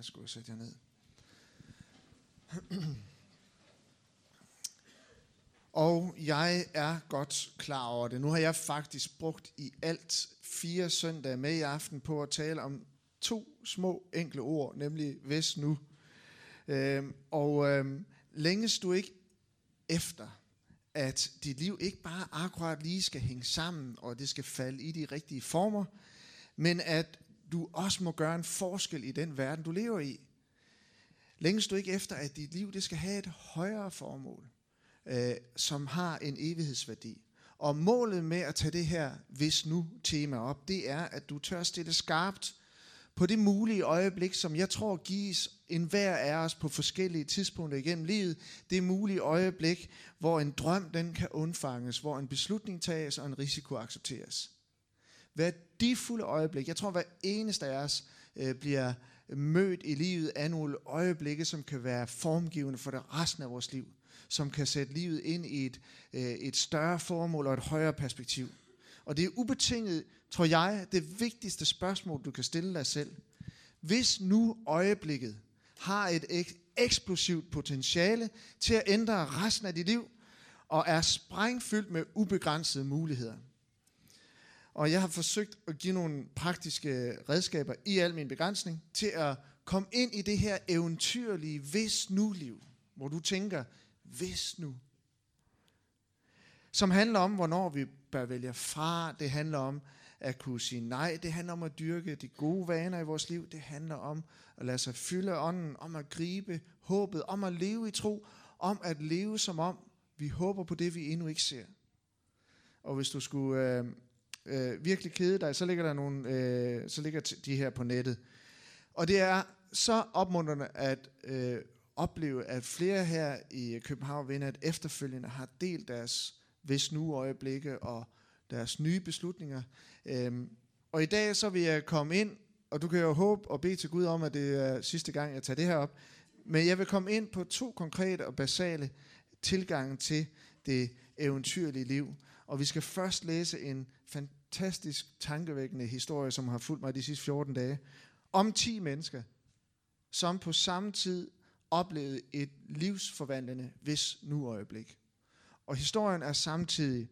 Værsgo, sæt jer ned. Og jeg er godt klar over det. Nu har jeg faktisk brugt i alt fire søndage med i aften på at tale om to små enkle ord, nemlig hvis nu. Øhm, og øhm, længes du ikke efter, at dit liv ikke bare akkurat lige skal hænge sammen, og det skal falde i de rigtige former, men at du også må gøre en forskel i den verden, du lever i. Længes du ikke efter, at dit liv det skal have et højere formål, øh, som har en evighedsværdi. Og målet med at tage det her hvis nu tema op, det er, at du tør stille skarpt på det mulige øjeblik, som jeg tror gives en hver af os på forskellige tidspunkter igennem livet. Det mulige øjeblik, hvor en drøm den kan undfanges, hvor en beslutning tages og en risiko accepteres. Værdifulde øjeblik. Jeg tror, hver eneste af os øh, bliver mødt i livet af nogle øjeblikke, som kan være formgivende for det resten af vores liv. Som kan sætte livet ind i et, øh, et større formål og et højere perspektiv. Og det er ubetinget, tror jeg, det vigtigste spørgsmål, du kan stille dig selv. Hvis nu øjeblikket har et ek- eksplosivt potentiale til at ændre resten af dit liv, og er sprængfyldt med ubegrænsede muligheder. Og jeg har forsøgt at give nogle praktiske redskaber i al min begrænsning til at komme ind i det her eventyrlige hvis nu liv, hvor du tænker, hvis nu. Som handler om, hvornår vi bør vælge fra. Det handler om at kunne sige nej. Det handler om at dyrke de gode vaner i vores liv. Det handler om at lade sig fylde ånden, om at gribe håbet, om at leve i tro, om at leve som om vi håber på det, vi endnu ikke ser. Og hvis du skulle øh, øh, virkelig kede dig, så ligger der nogle, øh, så ligger de her på nettet. Og det er så opmuntrende at øh, opleve, at flere her i København Vinder, at efterfølgende har delt deres hvis nu øjeblikke og deres nye beslutninger. Øhm, og i dag så vil jeg komme ind, og du kan jo håbe og bede til Gud om, at det er sidste gang, jeg tager det her op. Men jeg vil komme ind på to konkrete og basale tilgange til det eventyrlige liv. Og vi skal først læse en fantastisk tankevækkende historie, som har fulgt mig de sidste 14 dage, om 10 mennesker, som på samme tid oplevede et livsforvandlende hvis nu øjeblik. Og historien er samtidig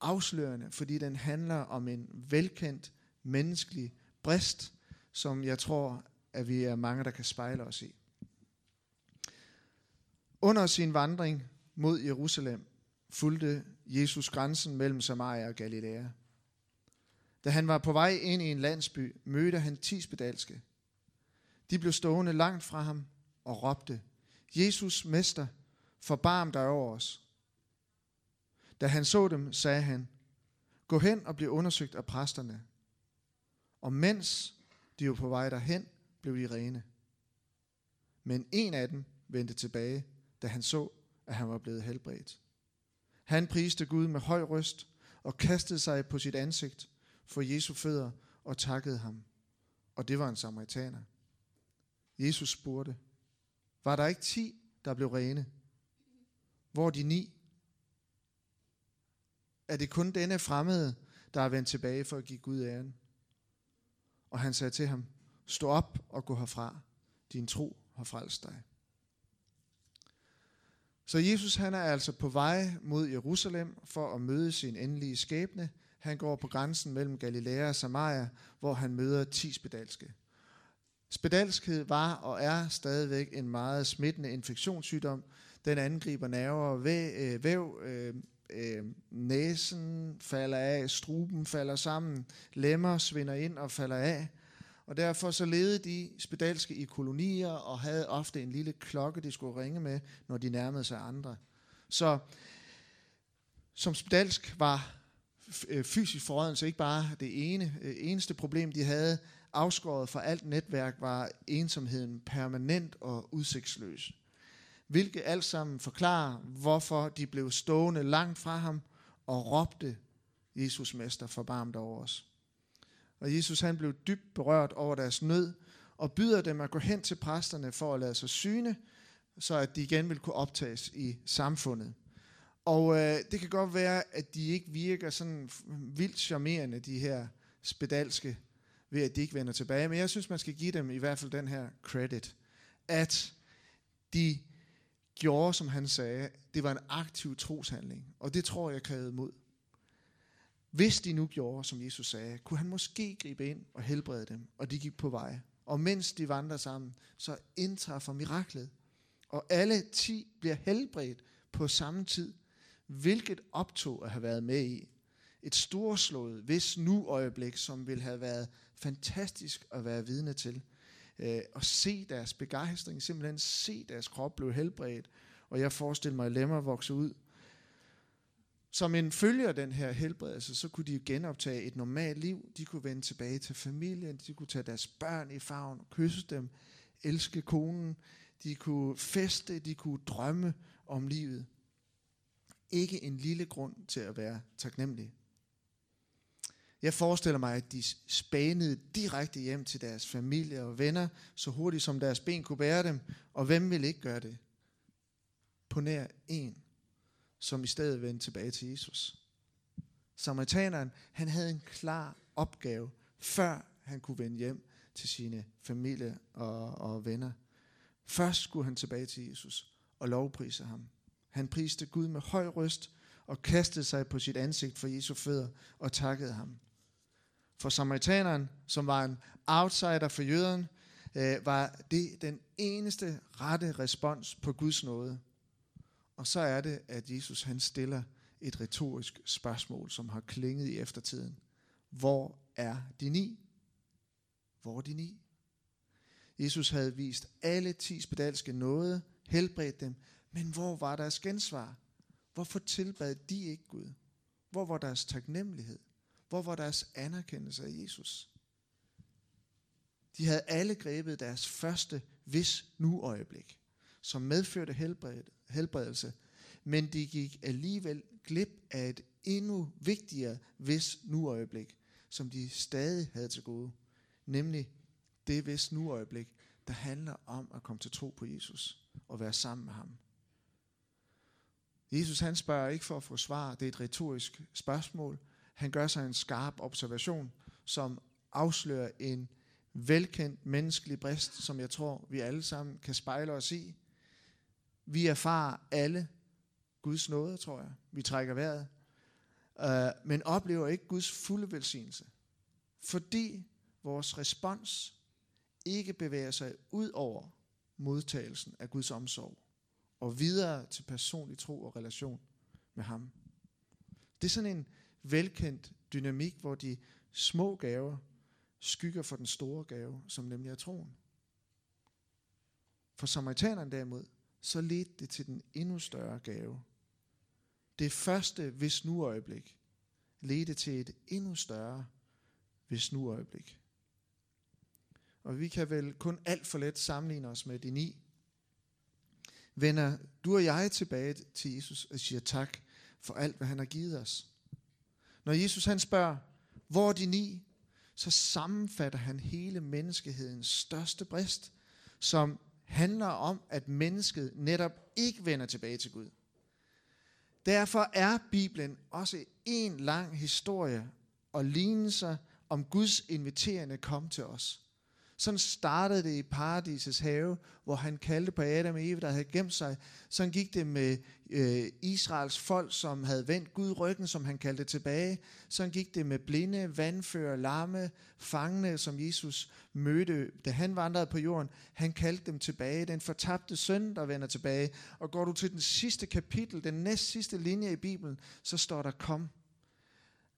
afslørende, fordi den handler om en velkendt menneskelig brist, som jeg tror, at vi er mange, der kan spejle os i. Under sin vandring mod Jerusalem fulgte Jesus grænsen mellem Samaria og Galilea. Da han var på vej ind i en landsby, mødte han ti spedalske. De blev stående langt fra ham og råbte, Jesus, mester, forbarm dig over os. Da han så dem, sagde han, gå hen og bliv undersøgt af præsterne. Og mens de var på vej derhen, blev de rene. Men en af dem vendte tilbage, da han så, at han var blevet helbredt. Han priste Gud med høj røst og kastede sig på sit ansigt for Jesu fødder og takkede ham. Og det var en samaritaner. Jesus spurgte, var der ikke ti, der blev rene? Hvor de ni? Er det kun denne fremmede, der er vendt tilbage for at give Gud æren? Og han sagde til ham, stå op og gå herfra. Din tro har frelst dig. Så Jesus han er altså på vej mod Jerusalem for at møde sin endelige skæbne. Han går på grænsen mellem Galilea og Samaria, hvor han møder ti spedalske. Spedalskhed var og er stadigvæk en meget smittende infektionssygdom. Den angriber nerver og øh, væv, øh, øh, næsen falder af, struben falder sammen, lemmer svinder ind og falder af. Og derfor så levede de spedalske i kolonier og havde ofte en lille klokke, de skulle ringe med, når de nærmede sig andre. Så som spedalsk var Øh, fysisk forrådnelse ikke bare det ene, øh, eneste problem, de havde, afskåret fra alt netværk, var ensomheden permanent og udsigtsløs hvilket alt sammen forklarer, hvorfor de blev stående langt fra ham og råbte, Jesus Mester, forbarm dig over os. Og Jesus han blev dybt berørt over deres nød, og byder dem at gå hen til præsterne for at lade sig syne, så at de igen vil kunne optages i samfundet. Og øh, det kan godt være, at de ikke virker sådan vildt charmerende, de her spedalske, ved at de ikke vender tilbage. Men jeg synes, man skal give dem i hvert fald den her credit, at de gjorde, som han sagde, det var en aktiv troshandling. Og det tror jeg krævede mod. Hvis de nu gjorde, som Jesus sagde, kunne han måske gribe ind og helbrede dem, og de gik på vej. Og mens de vandrer sammen, så indtræffer miraklet. Og alle ti bliver helbredt på samme tid. Hvilket optog at have været med i. Et storslået, hvis nu øjeblik, som ville have været fantastisk at være vidne til. Øh, og se deres begejstring, simpelthen se deres krop blive helbredt. Og jeg forestiller mig, at lemmer vokse ud. Som en følge af den her helbredelse, så kunne de genoptage et normalt liv. De kunne vende tilbage til familien. De kunne tage deres børn i favn kysse dem. Elske konen. De kunne feste. De kunne drømme om livet. Ikke en lille grund til at være taknemmelig. Jeg forestiller mig, at de spanede direkte hjem til deres familie og venner, så hurtigt som deres ben kunne bære dem. Og hvem vil ikke gøre det? På nær en, som i stedet vendte tilbage til Jesus. Samaritaneren, han havde en klar opgave, før han kunne vende hjem til sine familie og, og venner. Først skulle han tilbage til Jesus og lovprise ham. Han priste Gud med høj røst og kastede sig på sit ansigt for Jesu fødder og takkede ham. For samaritaneren, som var en outsider for jøderne, øh, var det den eneste rette respons på Guds nåde. Og så er det, at Jesus han stiller et retorisk spørgsmål, som har klinget i eftertiden. Hvor er de ni? Hvor er de ni? Jesus havde vist alle ti spedalske nåde, helbredt dem, men hvor var deres gensvar? Hvorfor tilbad de ikke Gud? Hvor var deres taknemmelighed? Hvor var deres anerkendelse af Jesus? De havde alle grebet deres første hvis nu øjeblik, som medførte helbredelse, men de gik alligevel glip af et endnu vigtigere hvis nu øjeblik, som de stadig havde til gode, nemlig det hvis nu øjeblik, der handler om at komme til tro på Jesus og være sammen med ham. Jesus han spørger ikke for at få svar, det er et retorisk spørgsmål, han gør sig en skarp observation, som afslører en velkendt menneskelig brist, som jeg tror, vi alle sammen kan spejle os i. Vi erfarer alle Guds nåde, tror jeg. Vi trækker vejret. Uh, men oplever ikke Guds fulde velsignelse. Fordi vores respons ikke bevæger sig ud over modtagelsen af Guds omsorg og videre til personlig tro og relation med ham. Det er sådan en velkendt dynamik, hvor de små gaver skygger for den store gave, som nemlig er troen. For samaritanerne derimod, så ledte det til den endnu større gave. Det første hvis nu øjeblik ledte til et endnu større hvis nu øjeblik. Og vi kan vel kun alt for let sammenligne os med de ni. Vender du og jeg tilbage til Jesus og siger tak for alt, hvad han har givet os. Når Jesus han spørger, hvor er de ni? Så sammenfatter han hele menneskehedens største brist, som handler om, at mennesket netop ikke vender tilbage til Gud. Derfor er Bibelen også en lang historie og lignelser om Guds inviterende kom til os. Sådan startede det i paradisets have, hvor han kaldte på Adam og Eva, der havde gemt sig. Sådan gik det med øh, Israels folk, som havde vendt Gud ryggen, som han kaldte tilbage. Sådan gik det med blinde, vandfører, lamme, fangne, som Jesus mødte, da han vandrede på jorden. Han kaldte dem tilbage. Den fortabte søn, der vender tilbage. Og går du til den sidste kapitel, den næst sidste linje i Bibelen, så står der kom.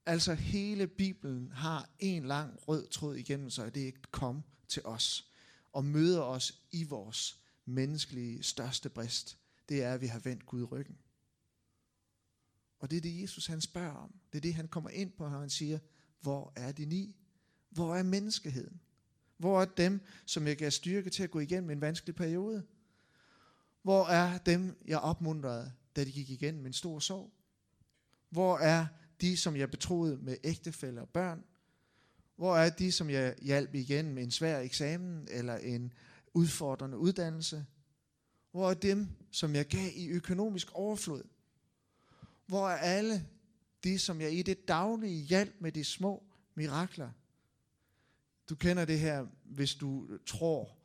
Altså hele Bibelen har en lang rød tråd igennem sig, og det er et kom til os og møder os i vores menneskelige største brist, det er, at vi har vendt Gud ryggen. Og det er det, Jesus han spørger om. Det er det, han kommer ind på, og han siger, hvor er de ni? Hvor er menneskeheden? Hvor er dem, som jeg gav styrke til at gå igennem en vanskelig periode? Hvor er dem, jeg opmuntrede, da de gik igennem en stor sorg? Hvor er de, som jeg betroede med ægtefæller og børn? Hvor er de, som jeg hjalp igen med en svær eksamen eller en udfordrende uddannelse? Hvor er dem, som jeg gav i økonomisk overflod? Hvor er alle de, som jeg i det daglige hjalp med de små mirakler? Du kender det her, hvis du tror,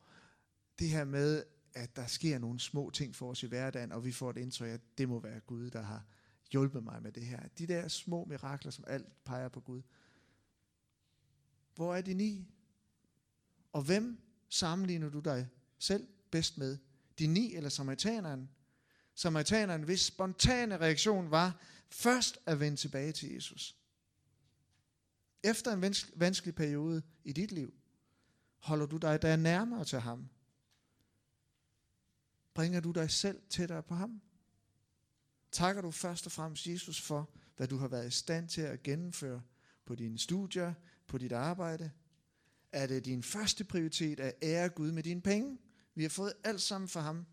det her med, at der sker nogle små ting for os i hverdagen, og vi får et indtryk af, at det må være Gud, der har hjulpet mig med det her. De der små mirakler, som alt peger på Gud. Hvor er de ni? Og hvem sammenligner du dig selv bedst med? De ni eller samaritaneren? Samaritaneren, hvis spontane reaktion var først at vende tilbage til Jesus. Efter en vanskelig periode i dit liv, holder du dig der nærmere til ham. Bringer du dig selv tættere på ham? Takker du først og fremmest Jesus for, hvad du har været i stand til at gennemføre på dine studier, på dit arbejde? Er det din første prioritet at ære Gud med dine penge? Vi har fået alt sammen fra ham.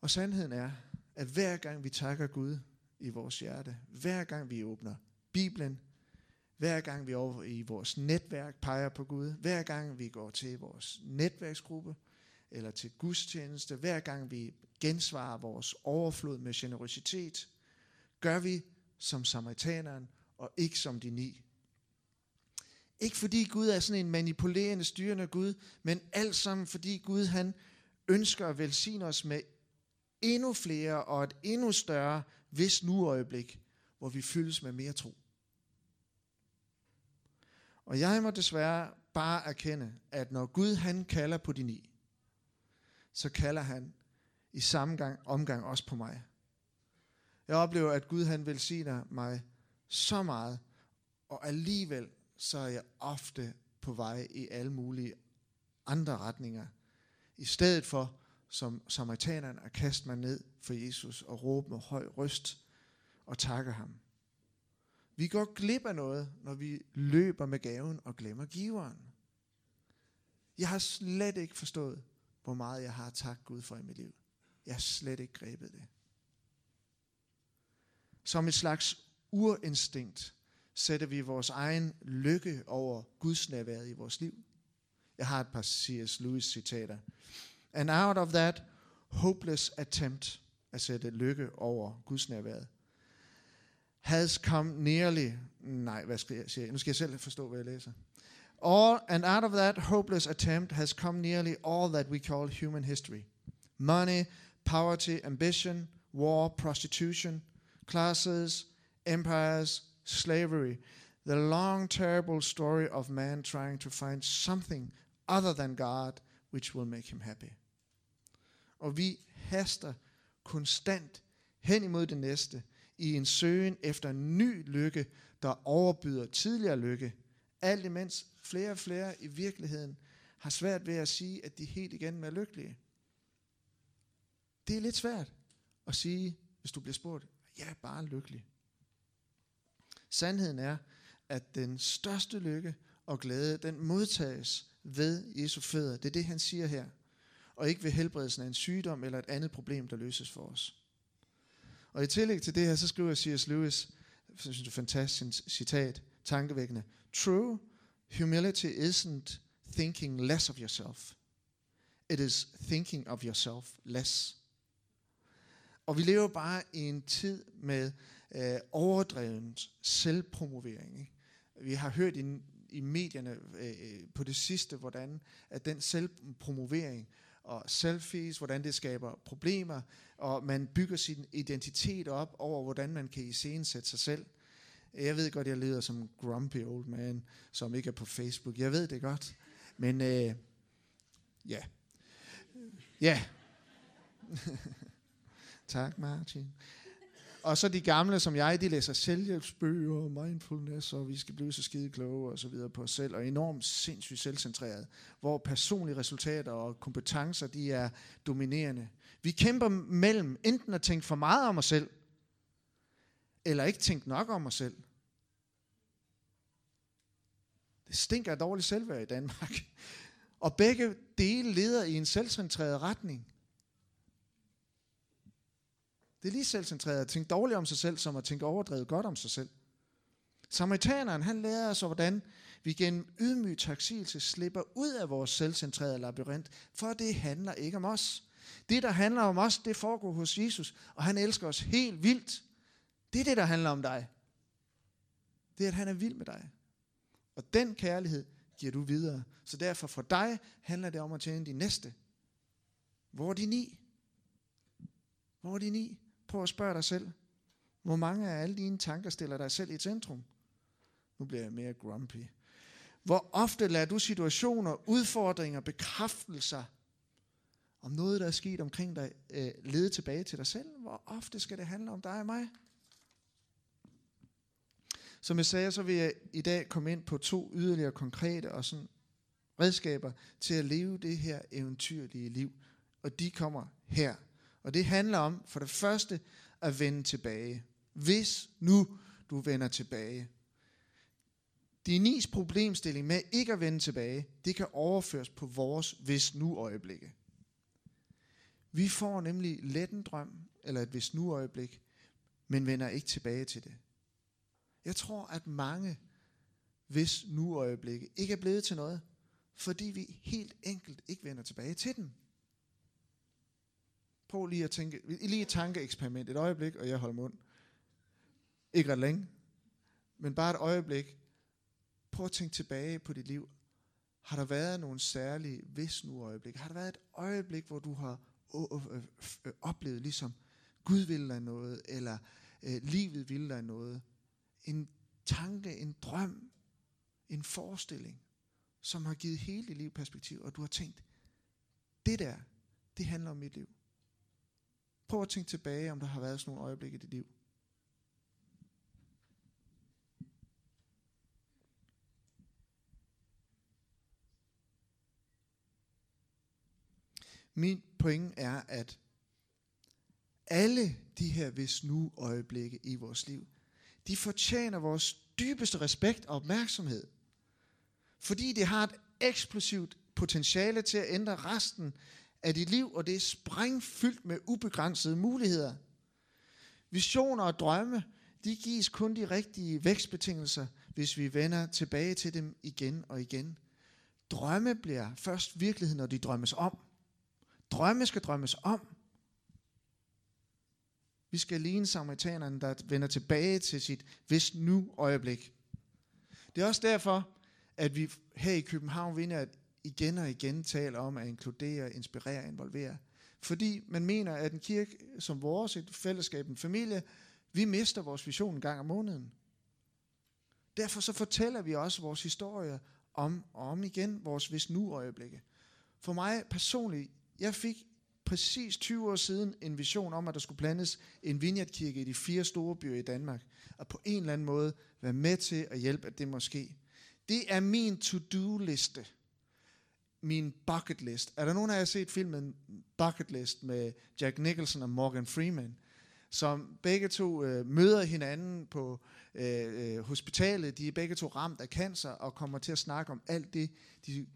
Og sandheden er, at hver gang vi takker Gud i vores hjerte, hver gang vi åbner Bibelen, hver gang vi over i vores netværk peger på Gud, hver gang vi går til vores netværksgruppe, eller til gudstjeneste, hver gang vi gensvarer vores overflod med generøsitet, gør vi som samaritaneren og ikke som de ni. Ikke fordi Gud er sådan en manipulerende, styrende Gud, men alt sammen fordi Gud han ønsker at velsigne os med endnu flere og et endnu større hvis nu øjeblik, hvor vi fyldes med mere tro. Og jeg må desværre bare erkende, at når Gud han kalder på de ni, så kalder han i samme gang, omgang også på mig. Jeg oplever, at Gud han velsigner mig så meget, og alligevel så er jeg ofte på vej i alle mulige andre retninger. I stedet for, som samaritaneren, at kaste mig ned for Jesus og råbe med høj røst og takke ham. Vi går glip af noget, når vi løber med gaven og glemmer giveren. Jeg har slet ikke forstået, hvor meget jeg har tak Gud for i mit liv. Jeg har slet ikke grebet det. Som et slags urinstinkt sætter vi vores egen lykke over Guds nærvær i vores liv. Jeg har et par C.S. Lewis citater. And out of that hopeless attempt at sætte lykke over Guds nærværet, has come nearly, nej, hvad skal jeg sige? Nu skal jeg selv forstå, hvad jeg læser. All, and out of that hopeless attempt has come nearly all that we call human history. Money, poverty, ambition, war, prostitution, classes, empires, slavery. The long, terrible story of man trying to find something other than God which will make him happy. Og vi haster konstant hen imod det næste i en søgen efter en ny lykke, der overbyder tidligere lykke, alt imens flere og flere i virkeligheden har svært ved at sige, at de helt igen er lykkelige. Det er lidt svært at sige, hvis du bliver spurgt, jeg er bare lykkelig. Sandheden er, at den største lykke og glæde, den modtages ved Jesu fødder. Det er det, han siger her. Og ikke ved helbredelsen af en sygdom eller et andet problem, der løses for os. Og i tillæg til det her, så skriver C.S. Lewis, jeg synes det er fantastisk citat, tankevækkende. True humility isn't thinking less of yourself. It is thinking of yourself less. Og vi lever bare i en tid med øh, overdrevet selvpromovering. Ikke? Vi har hørt i, i medierne øh, øh, på det sidste, hvordan at den selvpromovering og selfies, hvordan det skaber problemer, og man bygger sin identitet op over, hvordan man kan iscenesætte sig selv. Jeg ved godt, jeg leder som grumpy old man, som ikke er på Facebook. Jeg ved det godt. Men øh, ja. Ja. tak, Martin. Og så de gamle, som jeg, de læser selvhjælpsbøger og mindfulness, og vi skal blive så skide kloge og så videre på os selv, og enormt sindssygt selvcentreret, hvor personlige resultater og kompetencer, de er dominerende. Vi kæmper mellem enten at tænke for meget om os selv, eller ikke tænke nok om os selv. Det stinker af dårligt selvværd i Danmark. Og begge dele leder i en selvcentreret retning. Det er lige selvcentreret at tænke dårligt om sig selv, som at tænke overdrevet godt om sig selv. Samaritaneren, han lærer os, hvordan vi gennem ydmyg taksigelse slipper ud af vores selvcentrerede labyrint, for det handler ikke om os. Det, der handler om os, det foregår hos Jesus, og han elsker os helt vildt. Det er det, der handler om dig. Det er, at han er vild med dig. Og den kærlighed giver du videre. Så derfor for dig handler det om at tjene de næste. Hvor er de ni? Hvor er de ni? Prøv at spørge dig selv. Hvor mange af alle dine tanker stiller dig selv i centrum? Nu bliver jeg mere grumpy. Hvor ofte lader du situationer, udfordringer, bekræftelser om noget, der er sket omkring dig, øh, lede tilbage til dig selv? Hvor ofte skal det handle om dig og mig? Som jeg sagde, så vil jeg i dag komme ind på to yderligere konkrete og sådan redskaber til at leve det her eventyrlige liv. Og de kommer her. Og det handler om for det første at vende tilbage. Hvis nu du vender tilbage. Denis problemstilling med ikke at vende tilbage, det kan overføres på vores hvis nu øjeblikke. Vi får nemlig let en drøm, eller et hvis nu øjeblik, men vender ikke tilbage til det. Jeg tror, at mange hvis nu øjeblikke ikke er blevet til noget, fordi vi helt enkelt ikke vender tilbage til dem. Prøv lige at tænke, lige et tankeeksperiment, et øjeblik, og jeg holder mund. Ikke ret længe, men bare et øjeblik. Prøv at tænke tilbage på dit liv. Har der været nogle særlige hvis nu øjeblik? Har der været et øjeblik, hvor du har oplevet ligesom, Gud vil dig noget, eller øh, livet vil dig noget? En tanke, en drøm, en forestilling, som har givet hele dit liv perspektiv, og du har tænkt, det der, det handler om mit liv. Prøv at tænke tilbage, om der har været sådan nogle øjeblikke i dit liv. Min pointe er, at alle de her hvis nu øjeblikke i vores liv, de fortjener vores dybeste respekt og opmærksomhed. Fordi det har et eksplosivt potentiale til at ændre resten af dit liv, og det er sprængfyldt med ubegrænsede muligheder. Visioner og drømme, de gives kun de rigtige vækstbetingelser, hvis vi vender tilbage til dem igen og igen. Drømme bliver først virkelighed, når de drømmes om. Drømme skal drømmes om. Vi skal ligne samaritanerne, der vender tilbage til sit hvis nu øjeblik. Det er også derfor, at vi her i København vinder igen og igen taler om at inkludere, inspirere, involvere. Fordi man mener, at en kirke som vores, et fællesskab, en familie, vi mister vores vision en gang om måneden. Derfor så fortæller vi også vores historie om og om igen, vores hvis nu øjeblikke. For mig personligt, jeg fik præcis 20 år siden en vision om, at der skulle plantes en vineyardkirke i de fire store byer i Danmark. Og på en eller anden måde være med til at hjælpe, at det måske. Det er min to-do-liste. Min bucket list. Er der nogen af jer, der har set filmen Bucket List med Jack Nicholson og Morgan Freeman? Som begge to øh, møder hinanden på øh, øh, hospitalet. De er begge to ramt af cancer og kommer til at snakke om alt det, de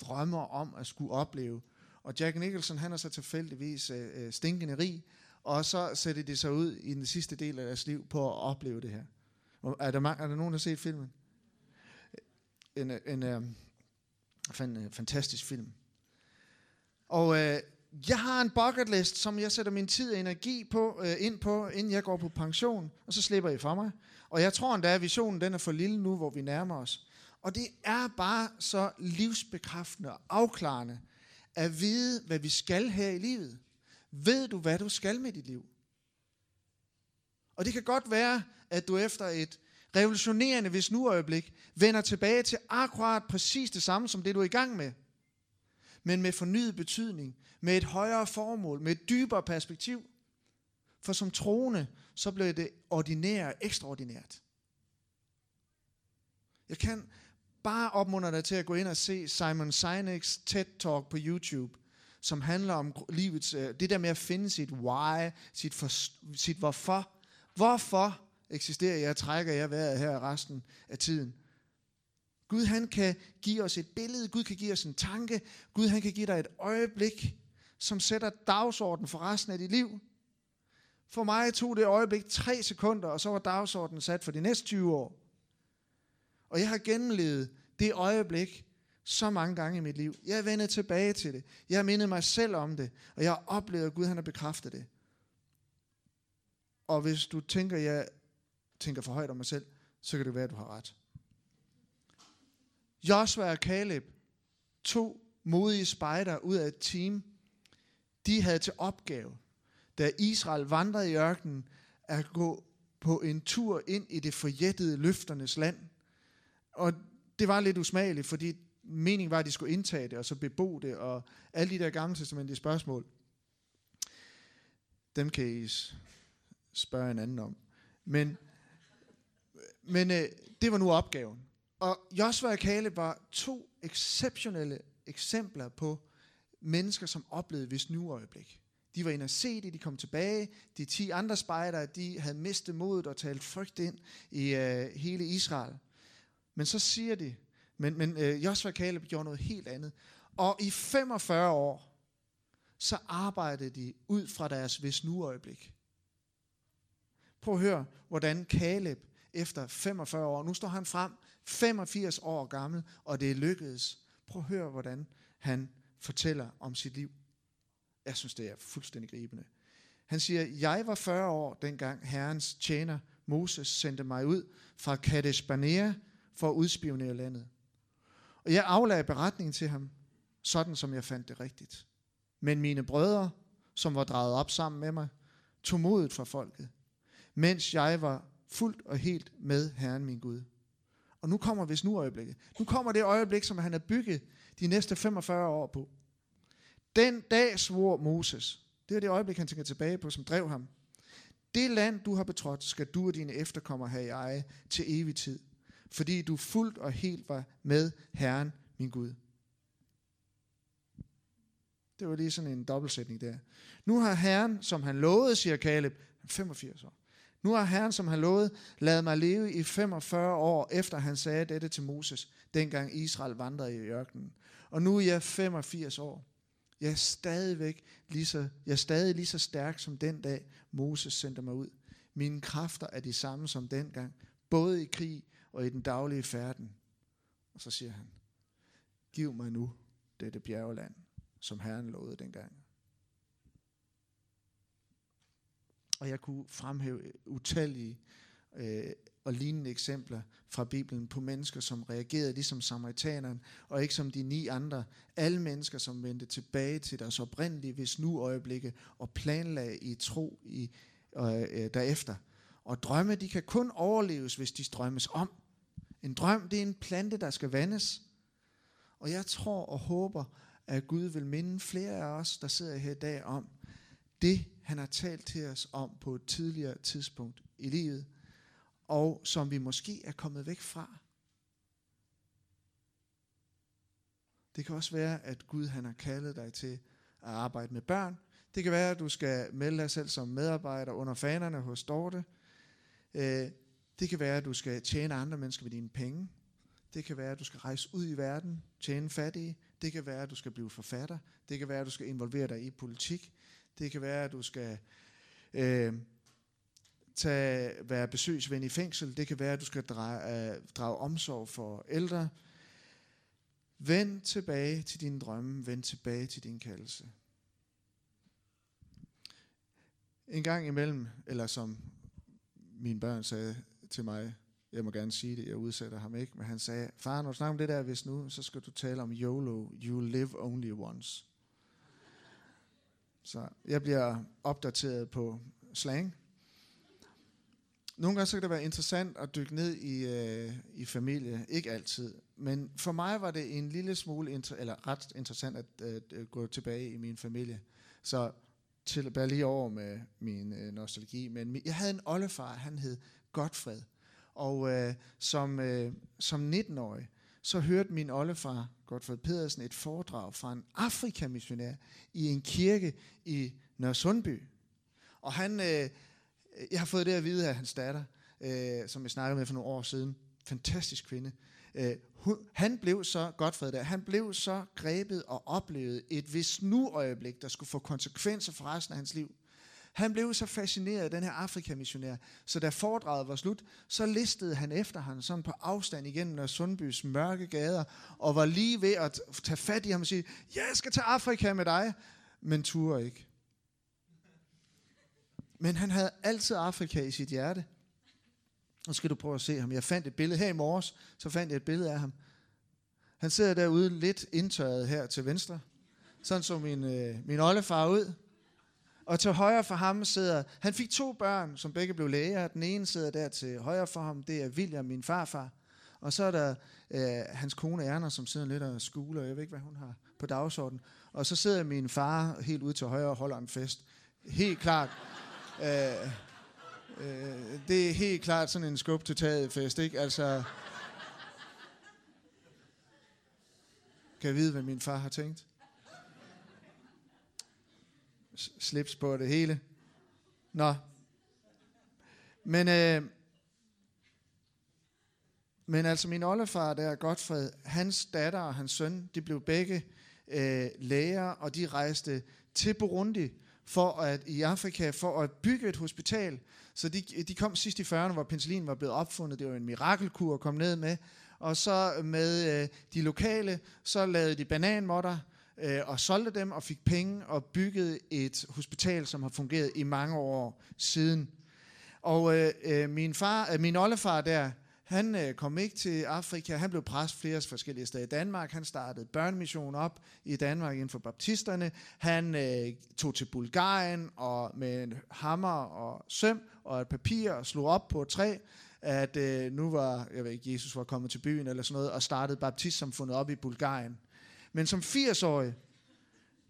drømmer om at skulle opleve og Jack Nicholson, han er så tilfældigvis øh, øh, stinkende rig, og så sætter de sig ud i den sidste del af deres liv på at opleve det her. Er der, er der nogen, der har set filmen? En, øh, en, øh, en, en øh, fantastisk film. Og øh, jeg har en bucket list, som jeg sætter min tid og energi på, øh, ind på, inden jeg går på pension, og så slipper I for mig. Og jeg tror endda, at visionen den er for lille nu, hvor vi nærmer os. Og det er bare så livsbekræftende og afklarende, at vide, hvad vi skal her i livet. Ved du, hvad du skal med dit liv? Og det kan godt være, at du efter et revolutionerende hvis nu øjeblik vender tilbage til akkurat præcis det samme, som det du er i gang med. Men med fornyet betydning, med et højere formål, med et dybere perspektiv. For som troende, så bliver det ordinære ekstraordinært. Jeg kan bare opmuntre dig til at gå ind og se Simon Sinek's TED-talk på YouTube, som handler om livets, øh, det der med at finde sit why, sit, for, sit hvorfor. Hvorfor eksisterer jeg, trækker jeg vejret her resten af tiden? Gud han kan give os et billede, Gud kan give os en tanke, Gud han kan give dig et øjeblik, som sætter dagsordenen for resten af dit liv. For mig tog det øjeblik tre sekunder, og så var dagsordenen sat for de næste 20 år. Og jeg har gennemlevet det øjeblik så mange gange i mit liv. Jeg er vendet tilbage til det. Jeg har mindet mig selv om det. Og jeg har oplevet, at Gud han har bekræftet det. Og hvis du tænker, at jeg tænker for højt om mig selv, så kan det være, at du har ret. Joshua og Caleb, to modige spejder ud af et team, de havde til opgave, da Israel vandrede i ørkenen, at gå på en tur ind i det forjættede løfternes land. Og det var lidt usmageligt, fordi meningen var, at de skulle indtage det, og så bebo det, og alle de der gamle testamentlige spørgsmål, dem kan I spørge en anden om. Men, men øh, det var nu opgaven. Og Joshua og Caleb var to exceptionelle eksempler på mennesker, som oplevede hvis nu øjeblik. De var inde og se det, de kom tilbage. De ti andre spejdere, de havde mistet modet og talt frygt ind i øh, hele Israel. Men så siger de, men, men øh, Joshua og Caleb gjorde noget helt andet. Og i 45 år, så arbejdede de ud fra deres hvis nu øjeblik. Prøv at høre, hvordan Caleb efter 45 år, nu står han frem, 85 år gammel, og det er lykkedes. Prøv at høre, hvordan han fortæller om sit liv. Jeg synes, det er fuldstændig gribende. Han siger, jeg var 40 år, dengang herrens tjener Moses sendte mig ud fra Kadesh Barnea for at udspionere landet. Og jeg aflagde beretningen til ham, sådan som jeg fandt det rigtigt. Men mine brødre, som var drejet op sammen med mig, tog modet fra folket, mens jeg var fuldt og helt med Herren min Gud. Og nu kommer hvis nu øjeblikket. Nu kommer det øjeblik, som han har bygget de næste 45 år på. Den dag svor Moses. Det er det øjeblik, han tænker tilbage på, som drev ham. Det land, du har betrådt, skal du og dine efterkommere have i eje til evig tid, fordi du fuldt og helt var med Herren, min Gud. Det var lige sådan en dobbeltsætning der. Nu har Herren, som han lovede, siger Caleb, 85 år. Nu har Herren, som han lovede, lavet mig leve i 45 år, efter han sagde dette til Moses, dengang Israel vandrede i ørkenen. Og nu er jeg 85 år. Jeg er stadigvæk lige så, jeg er stadig lige så stærk som den dag, Moses sendte mig ud. Mine kræfter er de samme som dengang, både i krig og i den daglige færden. Og så siger han, giv mig nu dette bjergeland, som Herren lovede dengang. Og jeg kunne fremhæve øh, utallige øh, og lignende eksempler fra Bibelen på mennesker, som reagerede ligesom samaritaneren, og ikke som de ni andre. Alle mennesker, som vendte tilbage til deres oprindelige, hvis nu øjeblikke, og planlagde i tro i, øh, øh, derefter. Og drømme, de kan kun overleves, hvis de drømmes om. En drøm, det er en plante, der skal vandes. Og jeg tror og håber, at Gud vil minde flere af os, der sidder her i dag, om det, han har talt til os om på et tidligere tidspunkt i livet, og som vi måske er kommet væk fra. Det kan også være, at Gud han har kaldet dig til at arbejde med børn. Det kan være, at du skal melde dig selv som medarbejder under fanerne hos Dorte. Øh, det kan være, at du skal tjene andre mennesker med dine penge. Det kan være, at du skal rejse ud i verden, tjene fattige. Det kan være, at du skal blive forfatter. Det kan være, at du skal involvere dig i politik. Det kan være, at du skal øh, tage, være besøgsven i fængsel. Det kan være, at du skal drage, øh, drage omsorg for ældre. Vend tilbage til dine drømme. Vend tilbage til din kaldelse. En gang imellem, eller som mine børn sagde til mig, jeg må gerne sige det, jeg udsætter ham ikke, men han sagde, far, når du snakker om det der, hvis nu, så skal du tale om YOLO, you live only once. Så jeg bliver opdateret på slang. Nogle gange så kan det være interessant at dykke ned i, øh, i familie. Ikke altid. Men for mig var det en lille smule, inter- eller ret interessant at øh, gå tilbage i min familie. Så til at lige over med min øh, nostalgi. Men jeg havde en oldefar, han hed Godfred. Og øh, som, øh, som 19-årig, så hørte min oldefar, Godfred Pedersen, et foredrag fra en afrikamissionær i en kirke i Nørresundby. Og han, øh, jeg har fået det at vide af hans datter, øh, som jeg snakkede med for nogle år siden. Fantastisk kvinde. Øh, hun, han blev så, Godfred der, han blev så grebet og oplevede et hvis nu øjeblik, der skulle få konsekvenser for resten af hans liv. Han blev så fascineret af den her Afrikamissionær, så da foredraget var slut, så listede han efter ham sådan på afstand igennem Sundbys mørke gader, og var lige ved at tage fat i ham og sige, jeg skal til Afrika med dig, men turde ikke. Men han havde altid Afrika i sit hjerte. Nu skal du prøve at se ham. Jeg fandt et billede her i morges, så fandt jeg et billede af ham. Han sidder derude lidt indtørret her til venstre. Sådan så min, øh, min oldefar ud. Og til højre for ham sidder, han fik to børn, som begge blev læger. Den ene sidder der til højre for ham, det er William, min farfar. Og så er der øh, hans kone Erna, som sidder lidt og skuler, jeg ved ikke, hvad hun har på dagsordenen. Og så sidder min far helt ude til højre og holder en fest. Helt klart. øh, øh, det er helt klart sådan en skub til taget fest, ikke? Altså, kan jeg vide, hvad min far har tænkt? Slips på det hele. Nå. Men, øh, men altså min oldefar der, Godfred, hans datter og hans søn, de blev begge øh, læger, og de rejste til Burundi for at, i Afrika for at bygge et hospital. Så de, de kom sidst i 40'erne, hvor penicillin var blevet opfundet. Det var en mirakelkur at komme ned med. Og så med øh, de lokale, så lavede de bananmotter øh, og solgte dem og fik penge og byggede et hospital, som har fungeret i mange år siden. Og øh, øh min far, øh, min oldefar der, han øh, kom ikke til Afrika. Han blev præst flere forskellige steder i Danmark. Han startede børnemission op i Danmark inden for baptisterne. Han øh, tog til Bulgarien og med en hammer og søm og et papir og slog op på et træ, at øh, nu var, jeg ved ikke, Jesus var kommet til byen eller sådan noget, og startede baptistsamfundet op i Bulgarien. Men som 80-årig,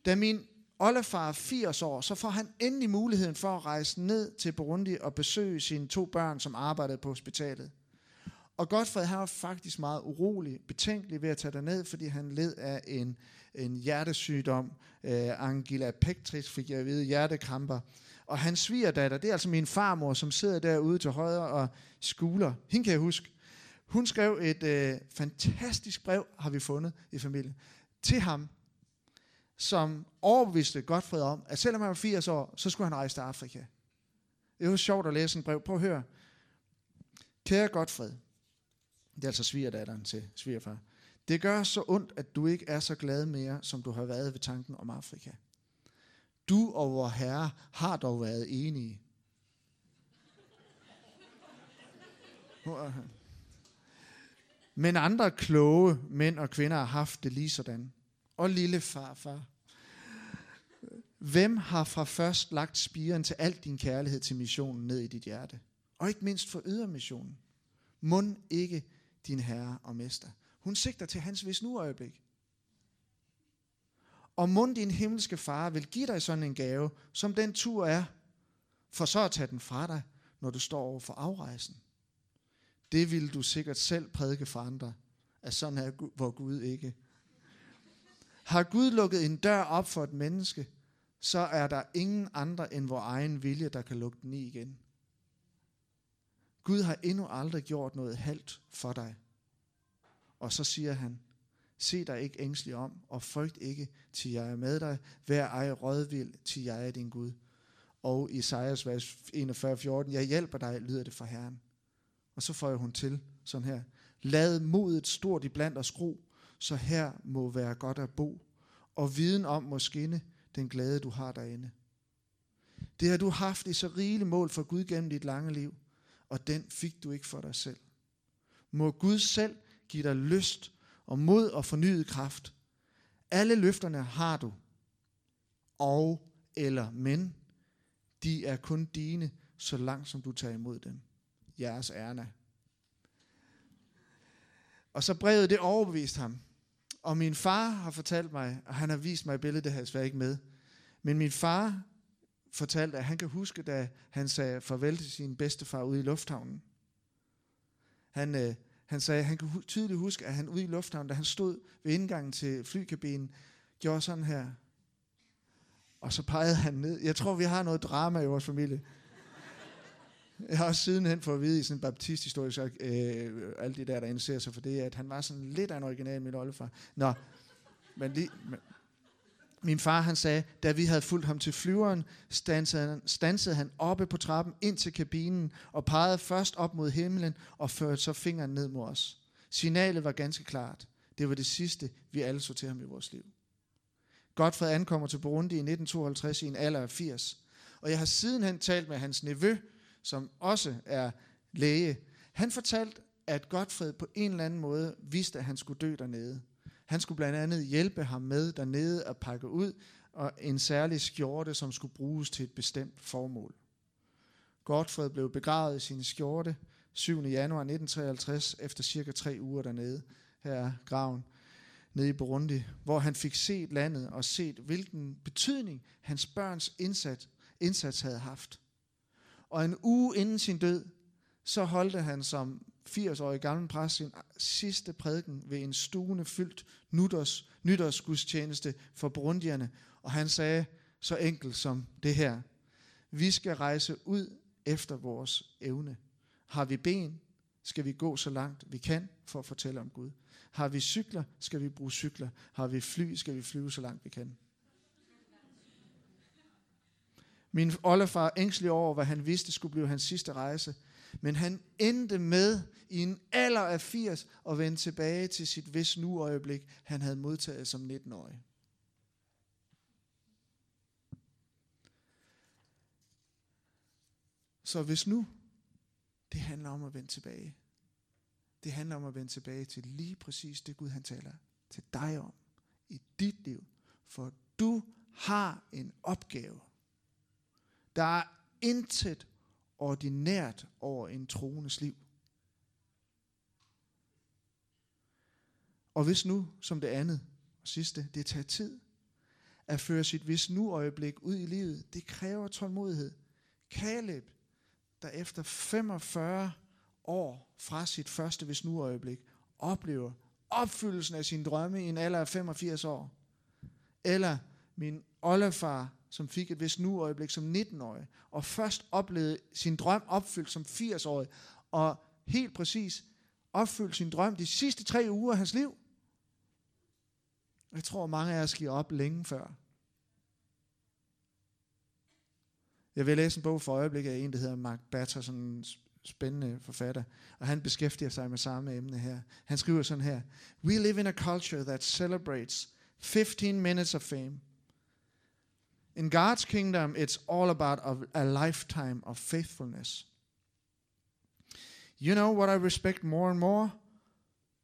da min oldefar er 80 år, så får han endelig muligheden for at rejse ned til Burundi og besøge sine to børn, som arbejdede på hospitalet. Og Godfred han var faktisk meget urolig, betænkelig ved at tage ned, fordi han led af en, en hjertesygdom. Øh, Angela pectris fik jeg at vide, hjertekramper. Og hans svigerdatter, det er altså min farmor, som sidder derude til højre og skuler. Hende kan jeg huske. Hun skrev et øh, fantastisk brev, har vi fundet i familien, til ham, som overbeviste Godfred om, at selvom han var 80 år, så skulle han rejse til Afrika. Det var sjovt at læse en brev. Prøv at høre. Kære Godfred, det er altså svigerdatteren til svigerfar. Det gør så ondt, at du ikke er så glad mere, som du har været ved tanken om Afrika. Du og vor Herre har dog været enige. Men andre kloge mænd og kvinder har haft det lige sådan. Og lille farfar. Hvem har fra først lagt spiren til al din kærlighed til missionen ned i dit hjerte? Og ikke mindst for ydermissionen. Mund ikke din herre og mester. Hun sigter til hans vis nu øjeblik. Og mund din himmelske far vil give dig sådan en gave, som den tur er, for så at tage den fra dig, når du står over for afrejsen. Det vil du sikkert selv prædike for andre, at sådan er hvor Gud ikke. Har Gud lukket en dør op for et menneske, så er der ingen andre end vor egen vilje, der kan lukke den i igen. Gud har endnu aldrig gjort noget halvt for dig. Og så siger han, se dig ikke ængstelig om, og frygt ikke, til jeg er med dig. Vær ej rådvild, til jeg er din Gud. Og i Isaias vers 41, 14, jeg hjælper dig, lyder det fra Herren. Og så føjer hun til sådan her. Lad modet stort i blandt os gro, så her må være godt at bo, og viden om må skinne den glæde, du har derinde. Det har du haft i så rigeligt mål for Gud gennem dit lange liv og den fik du ikke for dig selv. Må Gud selv give dig lyst og mod og fornyet kraft. Alle løfterne har du. Og eller men, de er kun dine, så langt som du tager imod dem. Jeres ærne. Og så brevet det overbeviste ham. Og min far har fortalt mig, og han har vist mig billedet, det har jeg svært ikke med. Men min far fortalte, at han kan huske, da han sagde farvel til sin bedstefar ude i lufthavnen. Han, øh, han sagde, at han kan tydeligt huske, at han ude i lufthavnen, da han stod ved indgangen til flykabinen, gjorde sådan her. Og så pegede han ned. Jeg tror, vi har noget drama i vores familie. Jeg har også sidenhen fået at vide i sådan en baptisthistorisk, øh, alle de der, der interesserer sig for det, at han var sådan lidt af en original, min oldefar. Nå, men lige, men, min far han sagde, da vi havde fulgt ham til flyveren, stansede han, stansede han oppe på trappen ind til kabinen og pegede først op mod himlen og førte så fingeren ned mod os. Signalet var ganske klart. Det var det sidste, vi alle så til ham i vores liv. Godfred ankommer til Burundi i 1952 i en alder af 80. Og jeg har sidenhen talt med hans nevø, som også er læge. Han fortalte, at Godfred på en eller anden måde vidste, at han skulle dø dernede. Han skulle blandt andet hjælpe ham med dernede at pakke ud, og en særlig skjorte, som skulle bruges til et bestemt formål. Godfred blev begravet i sin skjorte 7. januar 1953, efter cirka tre uger dernede. Her er graven nede i Burundi, hvor han fik set landet og set, hvilken betydning hans børns indsats, indsats havde haft. Og en uge inden sin død, så holdte han som 80-årig gammel præst sin sidste prædiken ved en stuende fyldt nytårs, nytårsgudstjeneste for brundierne, og han sagde så enkelt som det her. Vi skal rejse ud efter vores evne. Har vi ben, skal vi gå så langt vi kan for at fortælle om Gud. Har vi cykler, skal vi bruge cykler. Har vi fly, skal vi flyve så langt vi kan. Min oldefar ængstelig over, hvad han vidste skulle blive hans sidste rejse. Men han endte med i en alder af 80 at vende tilbage til sit vis nu øjeblik, han havde modtaget som 19-årig. Så hvis nu det handler om at vende tilbage, det handler om at vende tilbage til lige præcis det Gud han taler til dig om i dit liv. For du har en opgave. Der er intet ordinært over en troendes liv. Og hvis nu, som det andet og sidste, det tager tid at føre sit hvis nu øjeblik ud i livet, det kræver tålmodighed. Caleb, der efter 45 år fra sit første hvis nu øjeblik, oplever opfyldelsen af sin drømme i en alder af 85 år. Eller min oldefar, som fik et hvis nu øjeblik som 19-årig, og først oplevede sin drøm opfyldt som 80-årig, og helt præcis opfyldt sin drøm de sidste tre uger af hans liv. Jeg tror, mange af os giver op længe før. Jeg vil læse en bog for øjeblikket af en, der hedder Mark Batter, sådan en spændende forfatter, og han beskæftiger sig med samme emne her. Han skriver sådan her, We live in a culture that celebrates 15 minutes of fame – In God's kingdom, it's all about a, lifetime of faithfulness. You know what I respect more and more?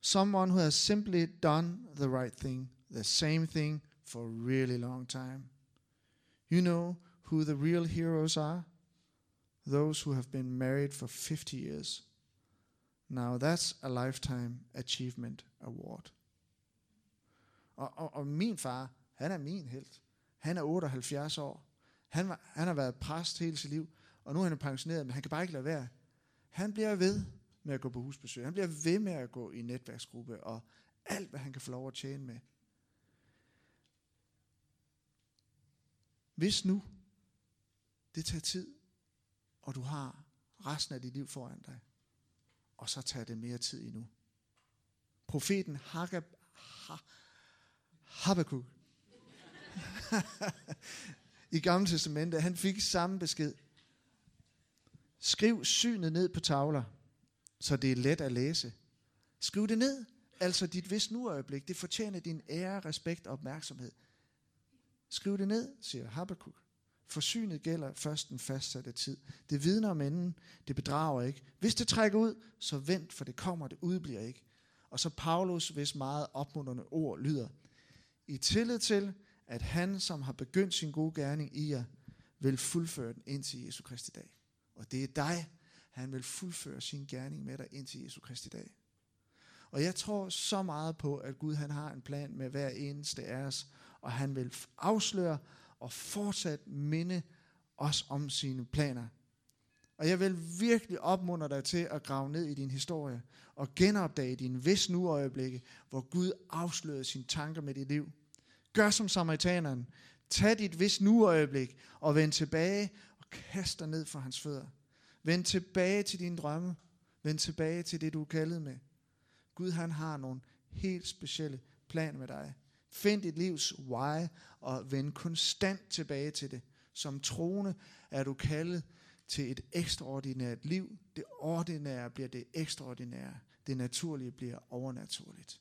Someone who has simply done the right thing, the same thing for a really long time. You know who the real heroes are? Those who have been married for 50 years. Now that's a lifetime achievement award. Og, og, og min far, han er min helt. Han er 78 år. Han, var, han har været præst hele sit liv, og nu er han pensioneret, men han kan bare ikke lade være. Han bliver ved med at gå på husbesøg. Han bliver ved med at gå i netværksgruppe, og alt, hvad han kan få lov at tjene med. Hvis nu det tager tid, og du har resten af dit liv foran dig, og så tager det mere tid endnu. Profeten Habakkuk, i Gamle Testamentet, han fik samme besked. Skriv synet ned på tavler, så det er let at læse. Skriv det ned, altså dit vis nu øjeblik. Det fortjener din ære, respekt og opmærksomhed. Skriv det ned, siger Habakkuk. Forsynet gælder først den fastsatte tid. Det vidner om enden, det bedrager ikke. Hvis det trækker ud, så vent, for det kommer, det udbliver ikke. Og så Paulus, hvis meget opmuntrende ord lyder. I tillid til, at han, som har begyndt sin gode gerning i jer, vil fuldføre den indtil Jesu Kristi dag. Og det er dig, han vil fuldføre sin gerning med dig indtil Jesu Kristi dag. Og jeg tror så meget på, at Gud han har en plan med hver eneste af os, og han vil afsløre og fortsat minde os om sine planer. Og jeg vil virkelig opmuntre dig til at grave ned i din historie og genopdage dine vis nu øjeblikke, hvor Gud afslørede sine tanker med dit liv. Gør som samaritaneren. Tag dit vis nu øjeblik og vend tilbage og kast dig ned for hans fødder. Vend tilbage til dine drømme. Vend tilbage til det, du er kaldet med. Gud han har nogle helt specielle planer med dig. Find dit livs why og vend konstant tilbage til det. Som troende er du kaldet til et ekstraordinært liv. Det ordinære bliver det ekstraordinære. Det naturlige bliver overnaturligt.